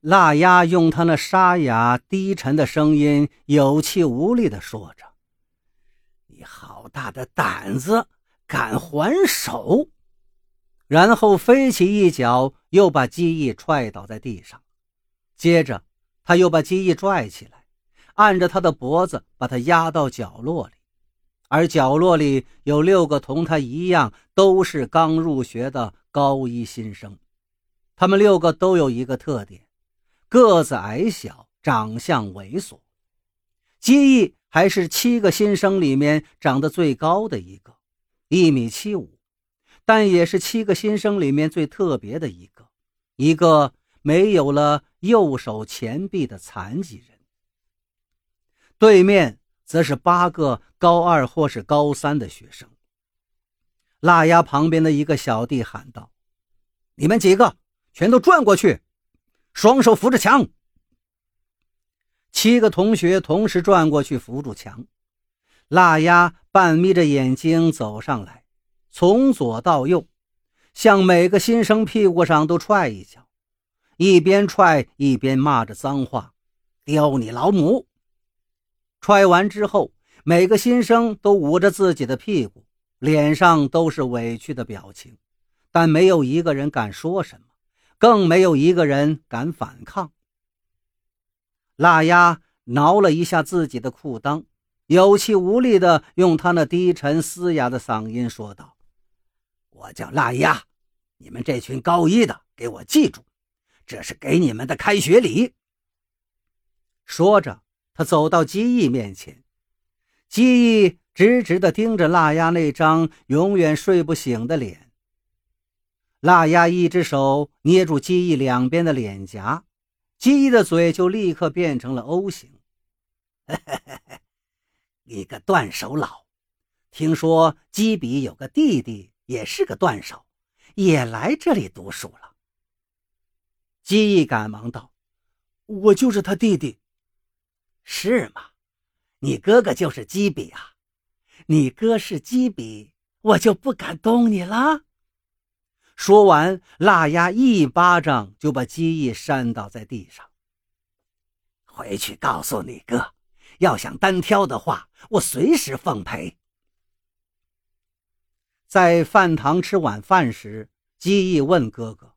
腊鸭用他那沙哑低沉的声音，有气无力地说着：“你好大的胆子，敢还手！”然后飞起一脚，又把鸡翼踹倒在地上。接着，他又把鸡翼拽起来，按着他的脖子，把他压到角落里。而角落里有六个同他一样都是刚入学的高一新生，他们六个都有一个特点：个子矮小，长相猥琐。机翼还是七个新生里面长得最高的一个，一米七五。但也是七个新生里面最特别的一个，一个没有了右手前臂的残疾人。对面则是八个高二或是高三的学生。腊鸭旁边的一个小弟喊道：“你们几个全都转过去，双手扶着墙。”七个同学同时转过去扶住墙。腊鸭半眯着眼睛走上来。从左到右，向每个新生屁股上都踹一脚，一边踹一边骂着脏话：“叼你老母！”踹完之后，每个新生都捂着自己的屁股，脸上都是委屈的表情，但没有一个人敢说什么，更没有一个人敢反抗。腊鸭挠了一下自己的裤裆，有气无力地用他那低沉嘶哑的嗓音说道。我叫腊鸭，你们这群高一的给我记住，这是给你们的开学礼。说着，他走到鸡翼面前，鸡翼直直地盯着腊鸭那张永远睡不醒的脸。腊鸭一只手捏住鸡翼两边的脸颊，鸡翼的嘴就立刻变成了 O 型。你个断手佬，听说鸡比有个弟弟。也是个断手，也来这里读书了。姬毅赶忙道：“我就是他弟弟，是吗？你哥哥就是姬比啊！你哥是姬比，我就不敢动你了。”说完，腊鸭一巴掌就把鸡翼扇倒在地上。回去告诉你哥，要想单挑的话，我随时奉陪。在饭堂吃晚饭时，鸡翼问哥哥：“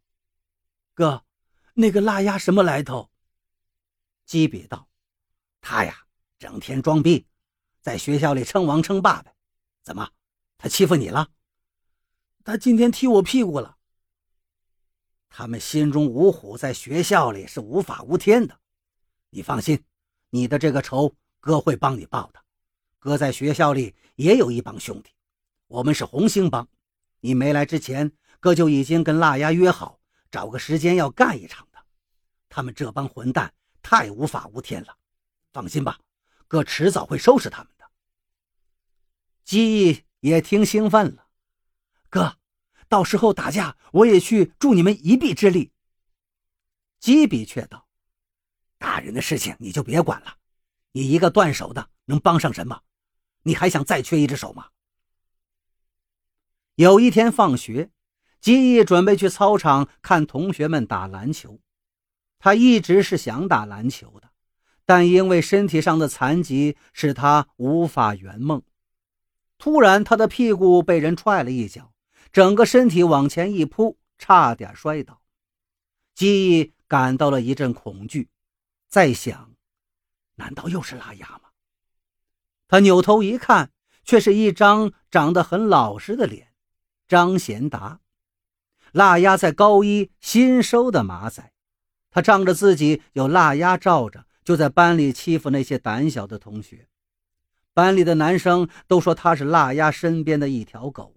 哥，那个腊鸭什么来头？”鸡比道：“他呀，整天装逼，在学校里称王称霸呗。怎么，他欺负你了？他今天踢我屁股了。他们心中无虎，在学校里是无法无天的。你放心，你的这个仇，哥会帮你报的。哥在学校里也有一帮兄弟。”我们是红星帮，你没来之前，哥就已经跟腊鸭约好，找个时间要干一场的。他们这帮混蛋太无法无天了，放心吧，哥迟早会收拾他们的。记忆也听兴奋了，哥，到时候打架，我也去助你们一臂之力。鸡比却道：“大人的事情你就别管了，你一个断手的能帮上什么？你还想再缺一只手吗？”有一天放学，基义准备去操场看同学们打篮球。他一直是想打篮球的，但因为身体上的残疾，使他无法圆梦。突然，他的屁股被人踹了一脚，整个身体往前一扑，差点摔倒。记忆感到了一阵恐惧，在想：难道又是拉牙吗？他扭头一看，却是一张长得很老实的脸。张贤达，腊鸭在高一新收的马仔，他仗着自己有腊鸭罩着，就在班里欺负那些胆小的同学。班里的男生都说他是腊鸭身边的一条狗。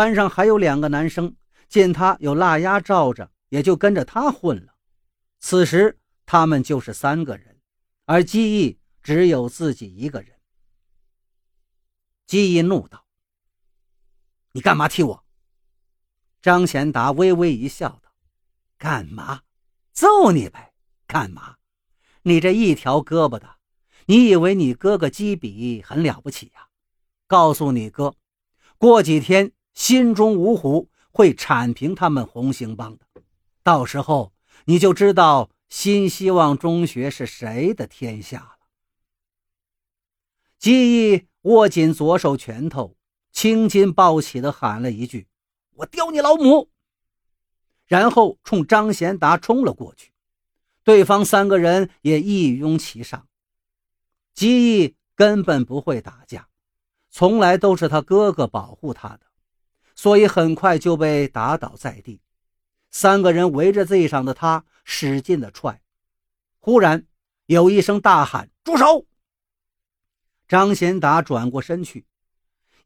班上还有两个男生见他有辣鸭罩着，也就跟着他混了。此时他们就是三个人，而基义只有自己一个人。基义怒道。你干嘛踢我？张贤达微微一笑，道：“干嘛？揍你呗！干嘛？你这一条胳膊的，你以为你哥哥基比很了不起呀？告诉你哥，过几天心中无虎会铲平他们红星帮的，到时候你就知道新希望中学是谁的天下了。姬毅握紧左手拳头，青筋暴起的喊了一句：“我叼你老母！”然后冲张贤达冲了过去，对方三个人也一拥其上。姬毅根本不会打架，从来都是他哥哥保护他的，所以很快就被打倒在地。三个人围着地上的他使劲的踹。忽然有一声大喊：“住手！”张贤达转过身去，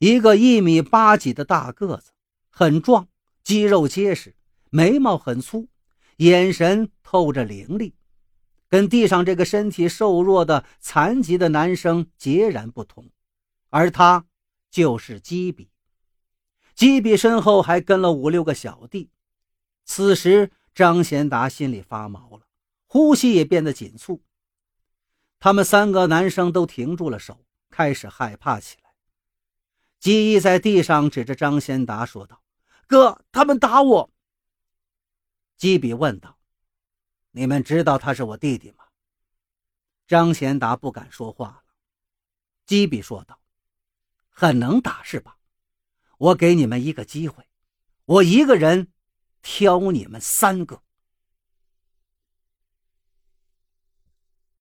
一个一米八几的大个子，很壮，肌肉结实，眉毛很粗，眼神透着凌厉，跟地上这个身体瘦弱的残疾的男生截然不同。而他就是基比，基比身后还跟了五六个小弟。此时张贤达心里发毛了，呼吸也变得紧促。他们三个男生都停住了手。开始害怕起来。基一在地上指着张贤达说道：“哥，他们打我。”基比问道：“你们知道他是我弟弟吗？”张贤达不敢说话了。基比说道：“很能打是吧？我给你们一个机会，我一个人挑你们三个。”